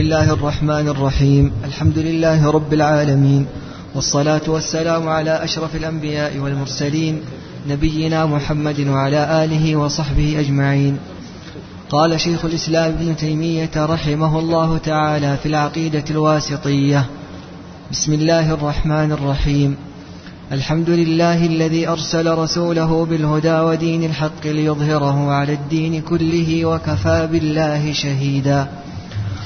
الله الرحمن الرحيم. الحمد لله رب العالمين والصلاة والسلام على أشرف الأنبياء والمرسلين نبينا محمد وعلى آله وصحبه أجمعين. قال شيخ الإسلام ابن تيمية رحمه الله تعالى في العقيدة الواسطية بسم الله الرحمن الرحيم. الحمد لله الذي أرسل رسوله بالهدى ودين الحق ليظهره على الدين كله وكفى بالله شهيدا.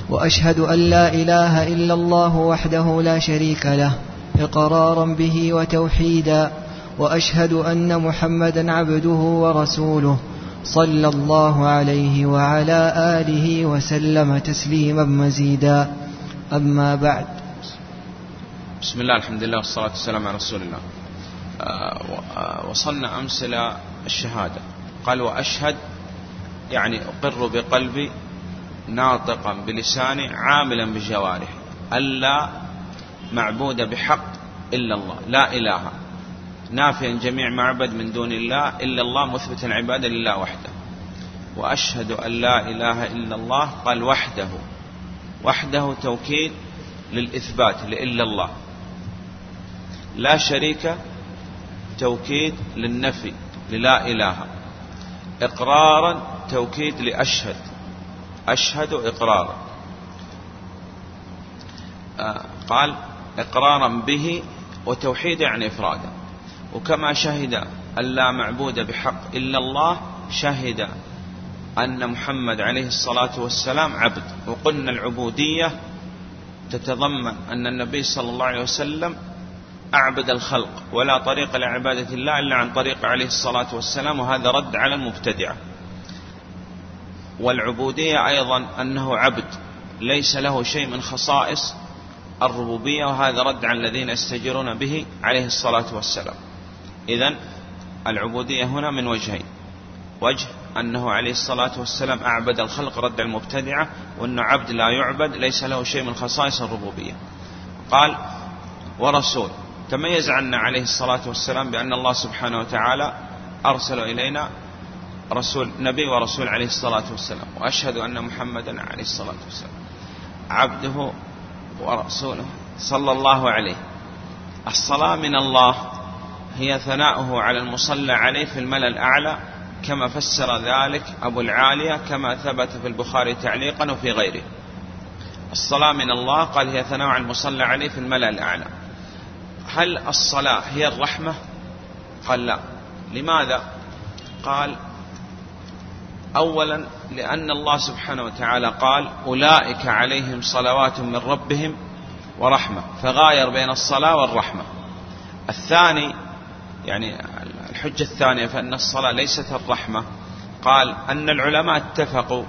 وأشهد أن لا إله إلا الله وحده لا شريك له إقرارا به وتوحيدا وأشهد أن محمدا عبده ورسوله صلى الله عليه وعلى آله وسلم تسليما مزيدا. أما بعد. بسم الله الحمد لله والصلاة والسلام على رسول الله. آه، وصلنا أمس إلى الشهادة. قال وأشهد يعني أقر بقلبي ناطقا بلساني عاملا بجوارحي ألا معبود بحق إلا الله. لا إله. نافيا جميع معبد من دون الله إلا الله مثبتا العبادة لله وحده. وأشهد أن لا إله إلا الله قال وحده. وحده توكيد للإثبات لإلا الله. لا شريك توكيد للنفي للا إله. إقرارا توكيد لأشهد. أشهد إقرارا. آه قال إقرارا به وتوحيد يعني إفرادا. وكما شهد أن لا معبود بحق إلا الله شهد أن محمد عليه الصلاة والسلام عبد. وقلنا العبودية تتضمن أن النبي صلى الله عليه وسلم أعبد الخلق ولا طريق لعبادة الله إلا عن طريق عليه الصلاة والسلام وهذا رد على المبتدعة. والعبودية أيضا أنه عبد ليس له شيء من خصائص الربوبية وهذا رد على الذين يستجرون به عليه الصلاة والسلام. إذا العبودية هنا من وجهين. وجه أنه عليه الصلاة والسلام أعبد الخلق رد المبتدعة وأنه عبد لا يعبد ليس له شيء من خصائص الربوبية. قال ورسول تميز عنا عليه الصلاة والسلام بأن الله سبحانه وتعالى أرسل إلينا رسول نبي ورسول عليه الصلاة والسلام وأشهد أن محمدا عليه الصلاة والسلام. عبده ورسوله صلى الله عليه. الصلاة من الله هي ثناؤه على المصلى عليه في الملأ الأعلى كما فسر ذلك أبو العالية كما ثبت في البخاري تعليقا وفي غيره. الصلاة من الله قال هي ثناء على المصلى عليه في الملأ الأعلى. هل الصلاة هي الرحمة؟ قال لا. لماذا؟ قال أولا لأن الله سبحانه وتعالى قال أولئك عليهم صلوات من ربهم ورحمة فغاير بين الصلاة والرحمة. الثاني يعني الحجة الثانية فإن الصلاة ليست الرحمة. قال أن العلماء اتفقوا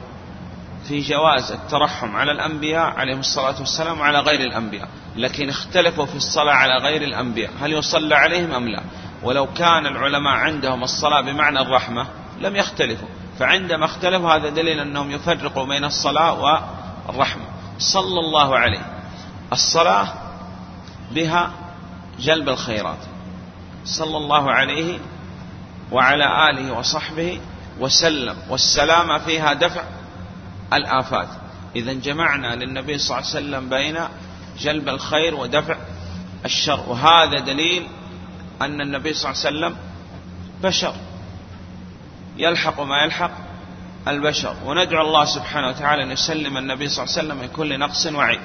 في جواز الترحم على الأنبياء عليهم الصلاة والسلام وعلى غير الأنبياء لكن اختلفوا في الصلاة على غير الأنبياء. هل يصلى عليهم أم لا؟ ولو كان العلماء عندهم الصلاة بمعنى الرحمة لم يختلفوا. فعندما اختلفوا هذا دليل أنهم يفرقوا بين الصلاة والرحمة صلى الله عليه. الصلاة بها جلب الخيرات. صلى الله عليه وعلى آله وصحبه وسلم. والسلامة فيها دفع الآفات. إذا جمعنا للنبي صلى الله عليه وسلم بين جلب الخير ودفع الشر. وهذا دليل أن النبي صلى الله عليه وسلم بشر. يلحق ما يلحق البشر. وندعو الله سبحانه وتعالى أن يسلم النبي صلى الله عليه وسلم من كل نقص وعيب.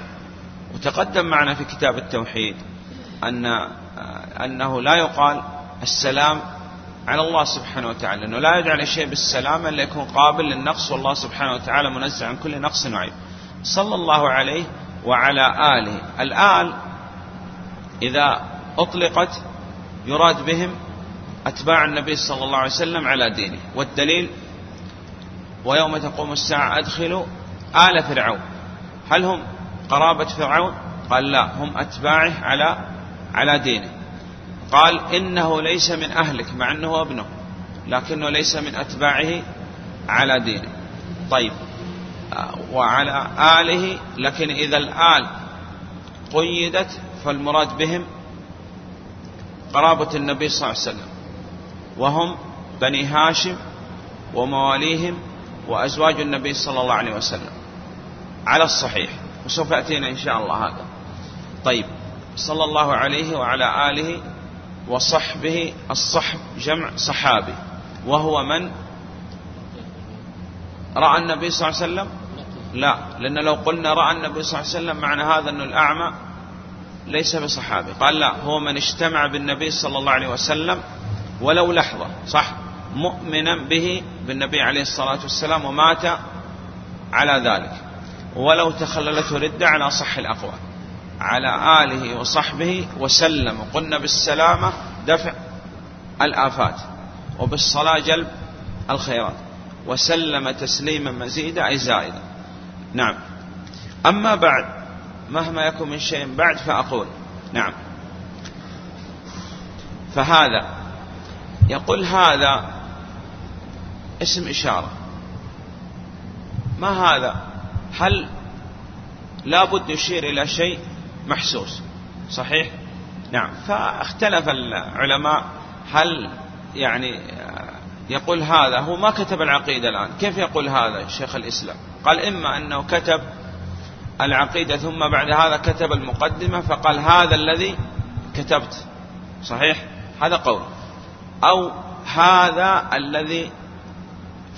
وتقدم معنا في كتاب التوحيد أن أنه لا يقال السلام على الله سبحانه وتعالى أنه لا يجعل شيء بالسلام إلا يكون قابل للنقص والله سبحانه وتعالى منزع عن كل نقص وعيب. صلى الله عليه وعلى آله. الآل إذا أطلقت يراد بهم أتباع النبي صلى الله عليه وسلم على دينه. والدليل ويوم تقوم الساعة أدخلوا آل فرعون. هل هم قرابة فرعون؟ قال لا هم أتباعه على على دينه. قال إنه ليس من أهلك مع أنه ابنه لكنه ليس من أتباعه على دينه. طيب وعلى آله لكن إذا الآل قيدت فالمراد بهم قرابة النبي صلى الله عليه وسلم. وهم بني هاشم ومواليهم وأزواج النبي صلى الله عليه وسلم. على الصحيح. وسوف يأتينا إن شاء الله هذا. طيب. صلى الله عليه وعلى آله وصحبه الصحب جمع صحابي. وهو من؟ رأى النبي صلى الله عليه وسلم؟ لا. لأن لو قلنا رأى النبي صلى الله عليه وسلم معنى هذا أنه الأعمى ليس بصحابي. قال لا. هو من اجتمع بالنبي صلى الله عليه وسلم ولو لحظة صح؟ مؤمنا به بالنبي عليه الصلاة والسلام ومات على ذلك. ولو تخللته ردة على صح الأقوال على آله وصحبه وسلم. قلنا بالسلامة دفع الآفات وبالصلاة جلب الخيرات. وسلم تسليما مزيدا أي زائدا. نعم. أما بعد مهما يكن من شيء بعد فأقول. نعم. فهذا يقول هذا اسم إشارة. ما هذا؟ هل لابد يشير إلى شيء محسوس؟ صحيح؟ نعم. فاختلف العلماء هل يعني يقول هذا هو ما كتب العقيدة الآن. كيف يقول هذا شيخ الإسلام؟ قال إما أنه كتب العقيدة ثم بعد هذا كتب المقدمة فقال هذا الذي كتبت. صحيح؟ هذا قول. أو هذا الذي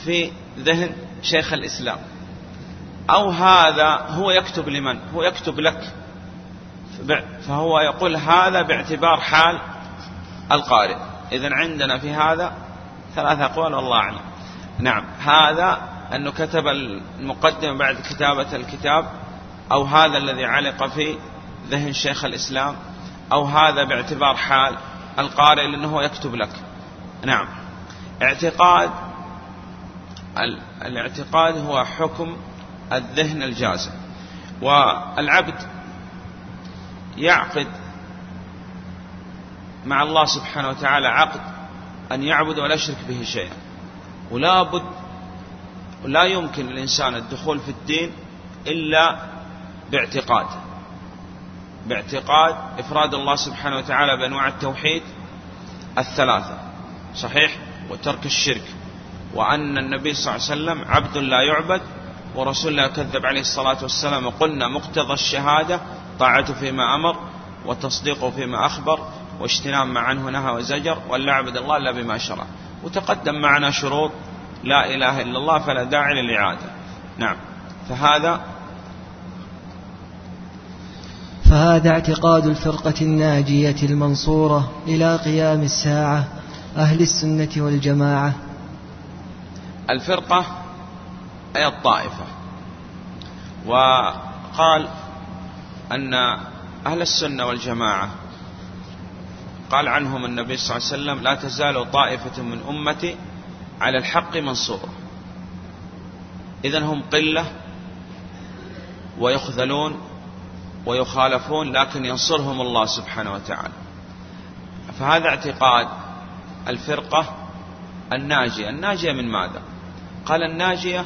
في ذهن شيخ الإسلام. أو هذا هو يكتب لمن؟ هو يكتب لك. فهو يقول هذا باعتبار حال القارئ. إذا عندنا في هذا ثلاث أقوال والله أعلم. نعم هذا أنه كتب المقدمة بعد كتابة الكتاب أو هذا الذي علق في ذهن شيخ الإسلام أو هذا باعتبار حال القارئ لأنه يكتب لك. نعم. اعتقاد الاعتقاد هو حكم الذهن الجازم. والعبد يعقد مع الله سبحانه وتعالى عقد أن يعبد ولا يشرك به شيئا. ولا بد لا يمكن للإنسان الدخول في الدين إلا باعتقاد. باعتقاد إفراد الله سبحانه وتعالى بأنواع التوحيد الثلاثة. صحيح وترك الشرك. وأن النبي صلى الله عليه وسلم عبد لا يعبد ورسول لا يكذب عليه الصلاة والسلام. وقلنا مقتضى الشهادة طاعته فيما أمر وتصديقه فيما أخبر واجتناب ما عنه نهى وزجر ولا يعبد الله إلا بما شرع. وتقدم معنا شروط لا إله إلا الله فلا داعي للإعادة. نعم. فهذا فهذا اعتقاد الفرقة الناجية المنصورة إلى قيام الساعة أهل السنة والجماعة. الفرقة أي الطائفة. وقال أن أهل السنة والجماعة قال عنهم النبي صلى الله عليه وسلم لا تزال طائفة من أمتي على الحق منصورة إذا هم قلة ويخذلون ويخالفون لكن ينصرهم الله سبحانه وتعالى. فهذا اعتقاد الفرقة الناجية. الناجية من ماذا؟ قال الناجية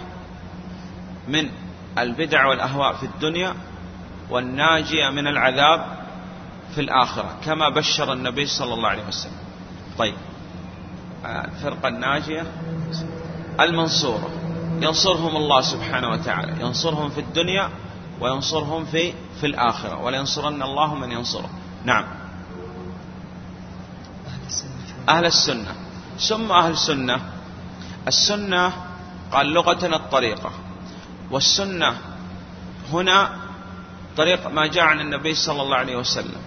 من البدع والأهواء في الدنيا والناجية من العذاب في الآخرة كما بشر النبي صلى الله عليه وسلم. طيب الفرقة الناجية المنصورة. ينصرهم الله سبحانه وتعالى. ينصرهم في الدنيا وينصرهم في في الآخرة. ولينصرن الله من ينصره. نعم. أهل السنة. ثم أهل السنة. السنة قال لغة الطريقة. والسنة هنا طريق ما جاء عن النبي صلى الله عليه وسلم.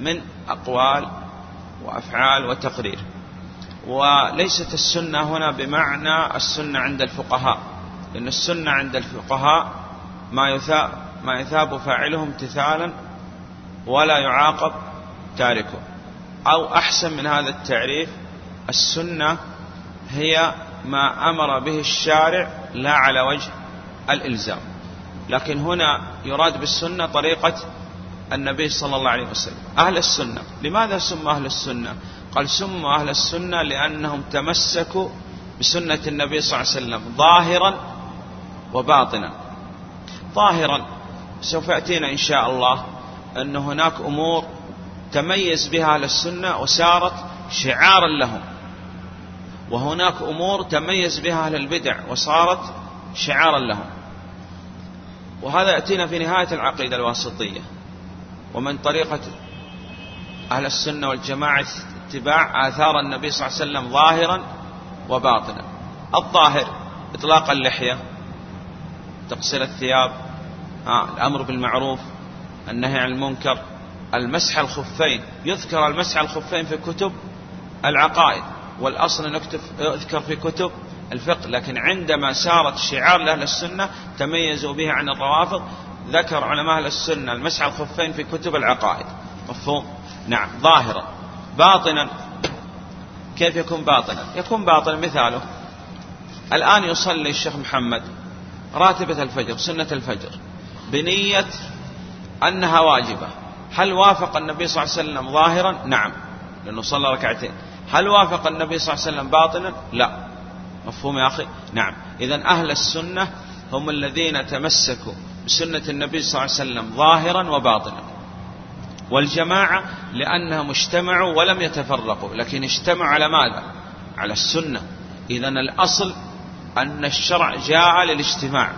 من أقوال وأفعال وتقرير. وليست السنة هنا بمعنى السنة عند الفقهاء. لأن السنة عند الفقهاء ما يثاب, ما يثاب فاعله امتثالا ولا يعاقب تاركه. أو أحسن من هذا التعريف السنة هي ما أمر به الشارع لا على وجه الإلزام. لكن هنا يراد بالسنة طريقة النبي صلى الله عليه وسلم. أهل السنة لماذا سموا أهل السنة؟ قال سموا أهل السنة لأنهم تمسكوا بسنة النبي صلى الله عليه وسلم ظاهرا وباطنا. ظاهرا سوف يأتينا إن شاء الله أن هناك أمور تميز بها أهل السنة وسارت شعارا لهم. وهناك أمور تميز بها أهل البدع وصارت شعارا لهم. وهذا يأتينا في نهاية العقيدة الواسطية. ومن طريقة أهل السنة والجماعة اتباع آثار النبي صلى الله عليه وسلم ظاهرا وباطنا. الظاهر إطلاق اللحية تقصير الثياب آه الأمر بالمعروف النهي عن المنكر المسح الخفين. يذكر المسح الخفين في كتب العقائد والأصل نكتب يذكر في كتب الفقه. لكن عندما صارت شعار لأهل السنة تميزوا به عن الروافض ذكر علماء أهل السنة المسح الخفين في كتب العقائد. مفهوم؟ نعم. ظاهرا. باطنا. كيف يكون باطنا؟ يكون باطنا مثاله. الآن يصلي الشيخ محمد راتبة الفجر سنة الفجر بنية أنها واجبة. هل وافق النبي صلى الله عليه وسلم ظاهرا؟ نعم. لأنه صلى ركعتين. هل وافق النبي صلى الله عليه وسلم باطنا؟ لا. مفهوم يا أخي؟ نعم. إذا أهل السنة هم الذين تمسكوا بسنة النبي صلى الله عليه وسلم ظاهرا وباطنا. والجماعة لأنهم اجتمعوا ولم يتفرقوا. لكن اجتمعوا على ماذا؟ على السنة. إذا الأصل أن الشرع جاء للاجتماع.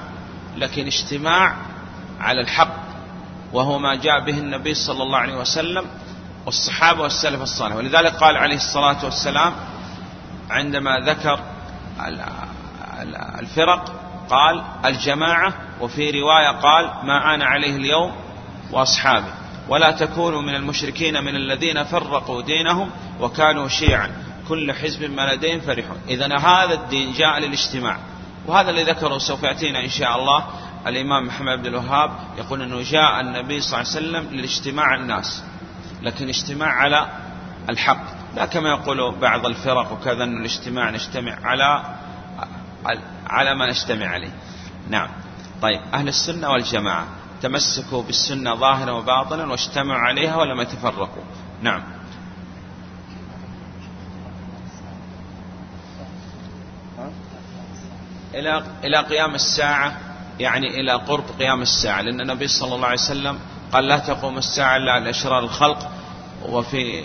لكن اجتماع على الحق. وهو ما جاء به النبي صلى الله عليه وسلم والصحابة والسلف الصالح. ولذلك قال عليه الصلاة والسلام عندما ذكر الفرق قال الجماعة وفي رواية قال ما أنا عليه اليوم وأصحابي ولا تكونوا من المشركين من الذين فرقوا دينهم وكانوا شيعا. كل حزب ما لديهم فرحون. إذا هذا الدين جاء للاجتماع. وهذا اللي ذكره سوف يأتينا إن شاء الله. الإمام محمد بن الوهاب يقول أنه جاء النبي صلى الله عليه وسلم لاجتماع الناس لكن اجتماع على الحق لا كما يقول بعض الفرق وكذا أن الاجتماع نجتمع على على ما نجتمع عليه. نعم. طيب أهل السنة والجماعة تمسكوا بالسنة ظاهرا وباطنا واجتمعوا عليها ولم يتفرقوا. نعم. إلى إلى قيام الساعة يعني إلى قرب قيام الساعة لأن النبي صلى الله عليه وسلم قال لا تقوم الساعة إلا على أشرار الخلق. وفي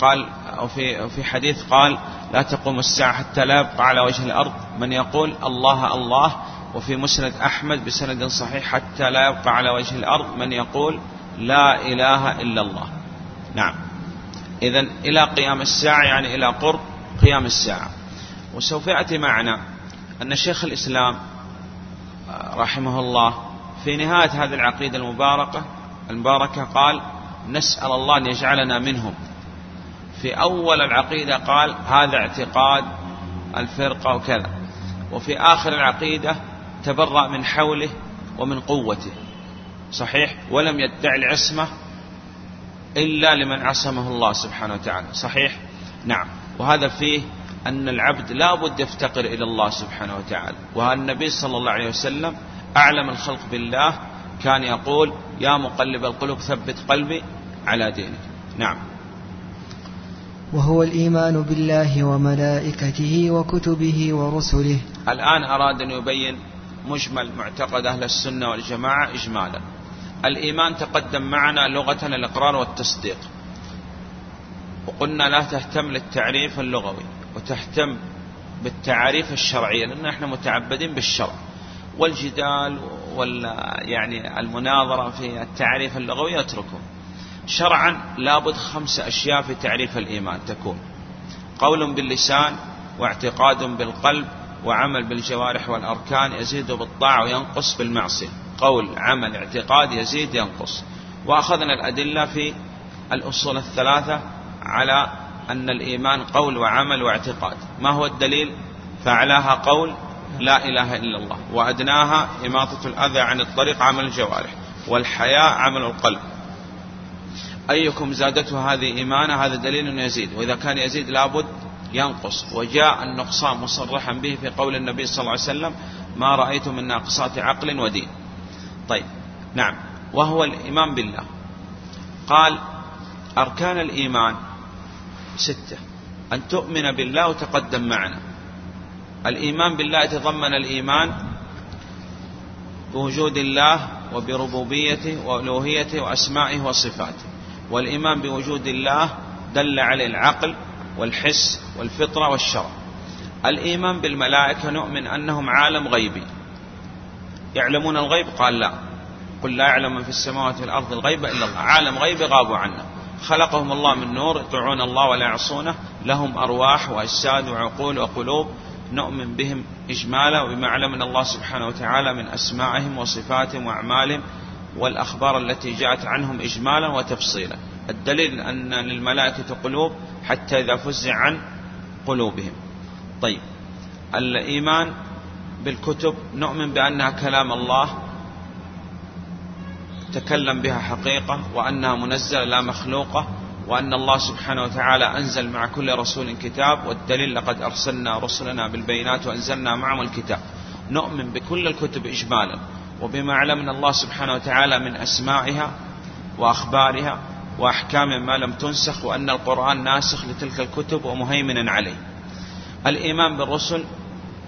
قال أو في في حديث قال لا تقوم الساعة حتى لا يبقى على وجه الأرض. من يقول الله الله. وفي مسند أحمد بسند صحيح حتى لا يبقى على وجه الأرض. من يقول لا إله إلا الله. نعم. إذا إلى قيام الساعة يعني إلى قرب قيام الساعة. وسوف يأتي معنا أن شيخ الإسلام رحمه الله في نهاية هذه العقيدة المباركة المباركة قال نسأل الله أن يجعلنا منهم. في أول العقيدة قال هذا اعتقاد الفرقة وكذا. وفي آخر العقيدة تبرأ من حوله ومن قوته. صحيح؟ ولم يدعي العصمة إلا لمن عصمه الله سبحانه وتعالى. صحيح؟ نعم. وهذا فيه أن العبد لا بد يفتقر إلى الله سبحانه وتعالى. والنبي صلى الله عليه وسلم أعلم الخلق بالله كان يقول يا مقلب القلوب ثبت قلبي على دينك. نعم. وهو الإيمان بالله وملائكته وكتبه ورسله. الآن أراد أن يبين مجمل معتقد أهل السنة والجماعة إجمالا. الإيمان تقدم معنا لغة الإقرار والتصديق. وقلنا لا تهتم للتعريف اللغوي. وتهتم بالتعاريف الشرعية لأن إحنا متعبدين بالشرع. والجدال وال يعني المناظرة في التعريف اللغوي يتركه شرعا لابد خمس أشياء في تعريف الإيمان تكون قول باللسان واعتقاد بالقلب وعمل بالجوارح والأركان يزيد بالطاعة وينقص بالمعصية. قول عمل اعتقاد يزيد ينقص. وأخذنا الأدلة في الأصول الثلاثة على أن الإيمان قول وعمل واعتقاد. ما هو الدليل؟ فأعلاها قول لا إله إلا الله وأدناها إماطة الأذى عن الطريق عمل الجوارح والحياء عمل القلب. أيكم زادته هذه إيمانا هذا دليل يزيد وإذا كان يزيد لابد ينقص. وجاء النقصان مصرحا به في قول النبي صلى الله عليه وسلم ما رأيت من ناقصات عقل ودين. طيب نعم. وهو الإيمان بالله. قال أركان الإيمان ستة. أن تؤمن بالله وتقدم معنا. الإيمان بالله يتضمن الإيمان بوجود الله وبربوبيته وألوهيته وأسمائه وصفاته. والإيمان بوجود الله دل عليه العقل والحس والفطرة والشرع. الإيمان بالملائكة نؤمن أنهم عالم غيبي. يعلمون الغيب؟ قال لا. قل لا يعلم من في السماوات والأرض الغيب إلا الله. عالم غيب غابوا عنه. خلقهم الله من نور يطيعون الله ولا يعصونه. لهم أرواح وأجساد وعقول وقلوب. نؤمن بهم إجمالا وبما علمنا الله سبحانه وتعالى من أسمائهم وصفاتهم وأعمالهم والأخبار التي جاءت عنهم إجمالا وتفصيلا. الدليل أن للملائكة قلوب حتى إذا فزع عن قلوبهم. طيب الإيمان بالكتب نؤمن بأنها كلام الله. تكلم بها حقيقة وأنها منزلة لا مخلوقة وأن الله سبحانه وتعالى أنزل مع كل رسول كتاب والدليل لقد أرسلنا رسلنا بالبينات وأنزلنا معهم الكتاب. نؤمن بكل الكتب إجمالا وبما علمنا الله سبحانه وتعالى من أسمائها وأخبارها وأحكام ما لم تنسخ وأن القرآن ناسخ لتلك الكتب ومهيمن عليه. الإيمان بالرسل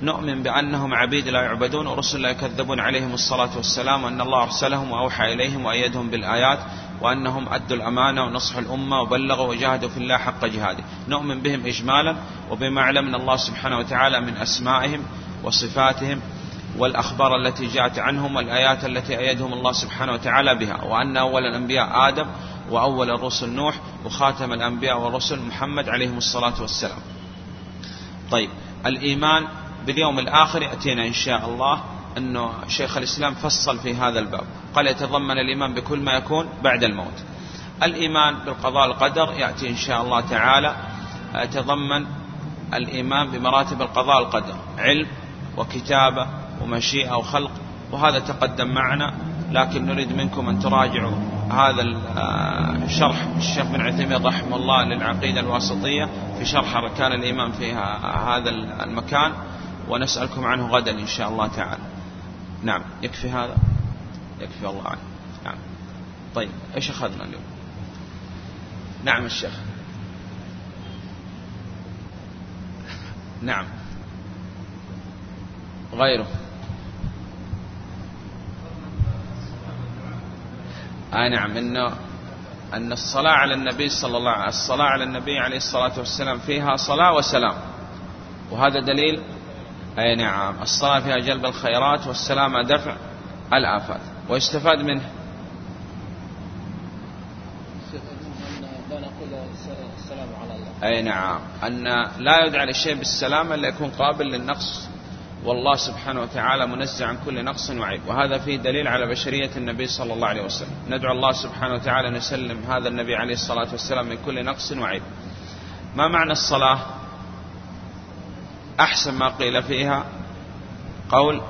نؤمن بأنهم عبيد لا يعبدون ورسل لا يكذبون عليهم الصلاة والسلام وأن الله أرسلهم وأوحى إليهم وأيدهم بالآيات وأنهم أدوا الأمانة ونصحوا الأمة وبلغوا وجاهدوا في الله حق جهاده. نؤمن بهم إجمالا وبما علمنا الله سبحانه وتعالى من أسمائهم وصفاتهم والأخبار التي جاءت عنهم والآيات التي أيدهم الله سبحانه وتعالى بها. وأن أول الأنبياء آدم وأول الرسل نوح وخاتم الأنبياء والرسل محمد عليهم الصلاة والسلام. طيب الإيمان باليوم الآخر يأتينا إن شاء الله أنه شيخ الإسلام فصل في هذا الباب. قال يتضمن الإيمان بكل ما يكون بعد الموت. الإيمان بالقضاء القدر يأتي إن شاء الله تعالى. يتضمن الإيمان بمراتب القضاء القدر. علم وكتابة ومشيئة وخلق. وهذا تقدم معنا لكن نريد منكم أن تراجعوا هذا الشرح الشيخ بن عثيمين رحمه الله للعقيدة الواسطية في شرح أركان الإيمان في هذا المكان. ونسألكم عنه غدا إن شاء الله تعالى. نعم يكفي هذا؟ يكفي الله عنه. نعم. طيب إيش أخذنا اليوم؟ نعم الشيخ نعم. غيره. آه نعم انه إن الصلاة على النبي صلى الله عليه الصلاة على النبي عليه الصلاة والسلام فيها صلاة وسلام. وهذا دليل أي نعم. الصلاة فيها جلب الخيرات والسلامة دفع الآفات. ويستفاد منه. أي نعم. أن لا يدعى للشيء بالسلامة إلا يكون قابل للنقص. والله سبحانه وتعالى منزع عن كل نقص وعيب. وهذا فيه دليل على بشرية النبي صلى الله عليه وسلم. ندعو الله سبحانه وتعالى أن يسلم هذا النبي عليه الصلاة والسلام من كل نقص وعيب. ما معنى الصلاة؟ أحسن ما قيل فيها قول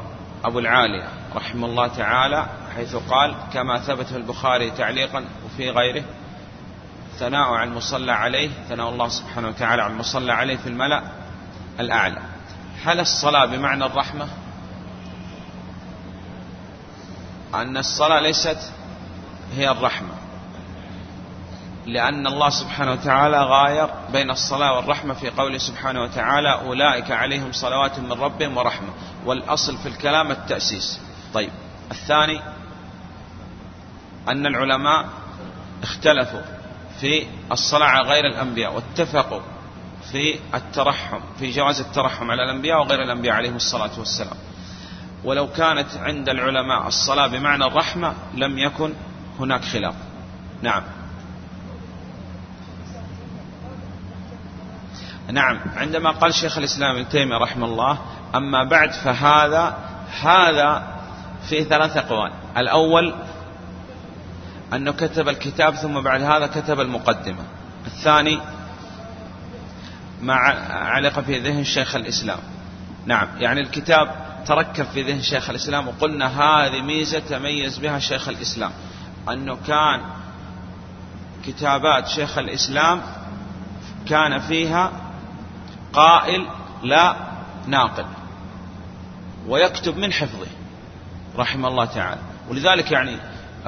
أبو العالية رحمه الله تعالى حيث قال كما ثبت في البخاري تعليقا وفي غيره ثناء على المصلى عليه ثناء الله سبحانه وتعالى على المصلى عليه في الملأ الأعلى. هل الصلاة بمعنى الرحمة؟ أن الصلاة ليست هي الرحمة. لأن الله سبحانه وتعالى غاير بين الصلاة والرحمة في قوله سبحانه وتعالى أولئك عليهم صلوات من ربهم ورحمة. والأصل في الكلام التأسيس. طيب الثاني أن العلماء اختلفوا في الصلاة على غير الأنبياء واتفقوا في الترحم في جواز الترحم على الأنبياء وغير الأنبياء عليهم الصلاة والسلام. ولو كانت عند العلماء الصلاة بمعنى الرحمة لم يكن هناك خلاف. نعم. نعم عندما قال شيخ الإسلام ابن تيمية رحمه الله أما بعد فهذا هذا فيه ثلاث أقوال الأول أنه كتب الكتاب ثم بعد هذا كتب المقدمة. الثاني ما علق في ذهن شيخ الإسلام. نعم يعني الكتاب تركب في ذهن شيخ الإسلام وقلنا هذه ميزة تميز بها شيخ الإسلام. أنه كان كتابات شيخ الإسلام كان فيها قائل لا ناقل ويكتب من حفظه رحمه الله تعالى. ولذلك يعني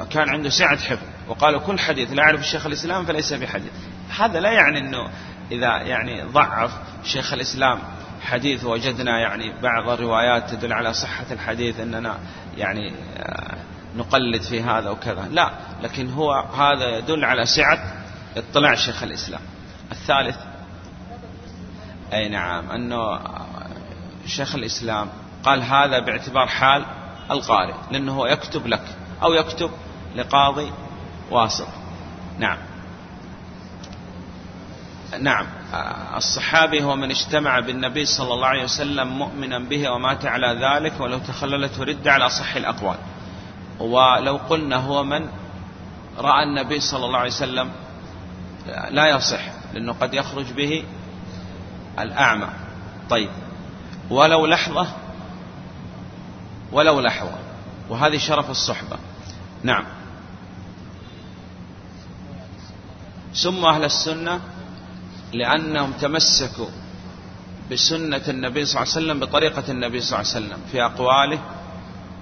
كان عنده سعة حفظ وقالوا كل حديث لا يعرف الشيخ الإسلام فليس بحديث. هذا لا يعني أنه إذا يعني ضعف شيخ الإسلام حديث وجدنا يعني بعض الروايات تدل على صحة الحديث أننا يعني آه، نقلد في هذا وكذا. لا لكن هو هذا يدل على سعة اطلاع شيخ الإسلام. الثالث أي نعم. أنه شيخ الإسلام قال هذا باعتبار حال القارئ لأنه يكتب لك أو يكتب لقاضي واسط نعم. نعم. الصحابي هو من اجتمع بالنبي صلى الله عليه وسلم مؤمنا به ومات على ذلك ولو تخللته ردة على صح الأقوال. ولو قلنا هو من رأى النبي صلى الله عليه وسلم لا يصح لأنه قد يخرج به الأعمى. طيب. ولو لحظة ولو لحظة. وهذه شرف الصحبة. نعم. سموا أهل السنة لأنهم تمسكوا بسنة النبي صلى الله عليه وسلم بطريقة النبي صلى الله عليه وسلم في أقواله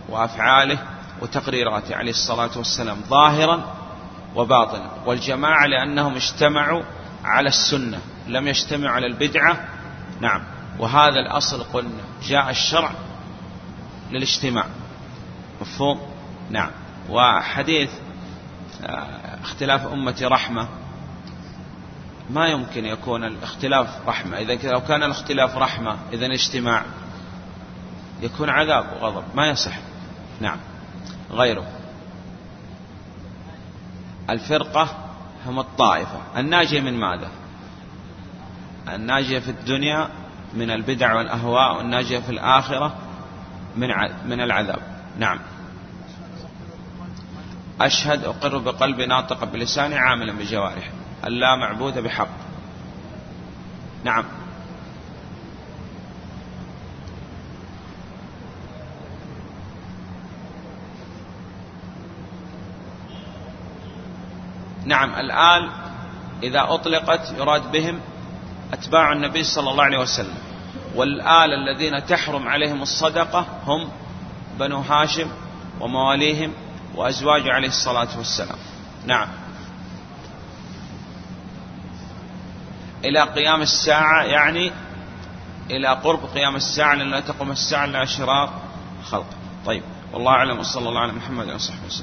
وأفعاله وتقريراته عليه الصلاة والسلام ظاهرا وباطنا. والجماعة لأنهم اجتمعوا على السنة. لم يجتمعوا على البدعة. نعم. وهذا الأصل قلنا جاء الشرع للاجتماع. مفهوم؟ نعم. وحديث آه، اختلاف أمتي رحمة ما يمكن يكون الاختلاف رحمة. إذا لو كان الاختلاف رحمة إذا الاجتماع يكون عذاب وغضب. ما يصح. نعم. غيره. الفرقة هم الطائفة. الناجية من ماذا؟ الناجية في الدنيا من البدع والأهواء والناجية في الآخرة من من العذاب. نعم. أشهد أقر بقلبي ناطق بلساني عاملا بجوارحي اللا معبود بحق. نعم. نعم. الآل إذا أطلقت يراد بهم أتباع النبي صلى الله عليه وسلم. والآل الذين تحرم عليهم الصدقة هم بنو هاشم ومواليهم وأزواج عليه الصلاة والسلام. نعم. إلى قيام الساعة يعني إلى قرب قيام الساعة لأن لا تقوم الساعة إلا أشرار خلق. طيب والله أعلم وصلى الله على محمد وصحبه وسلم.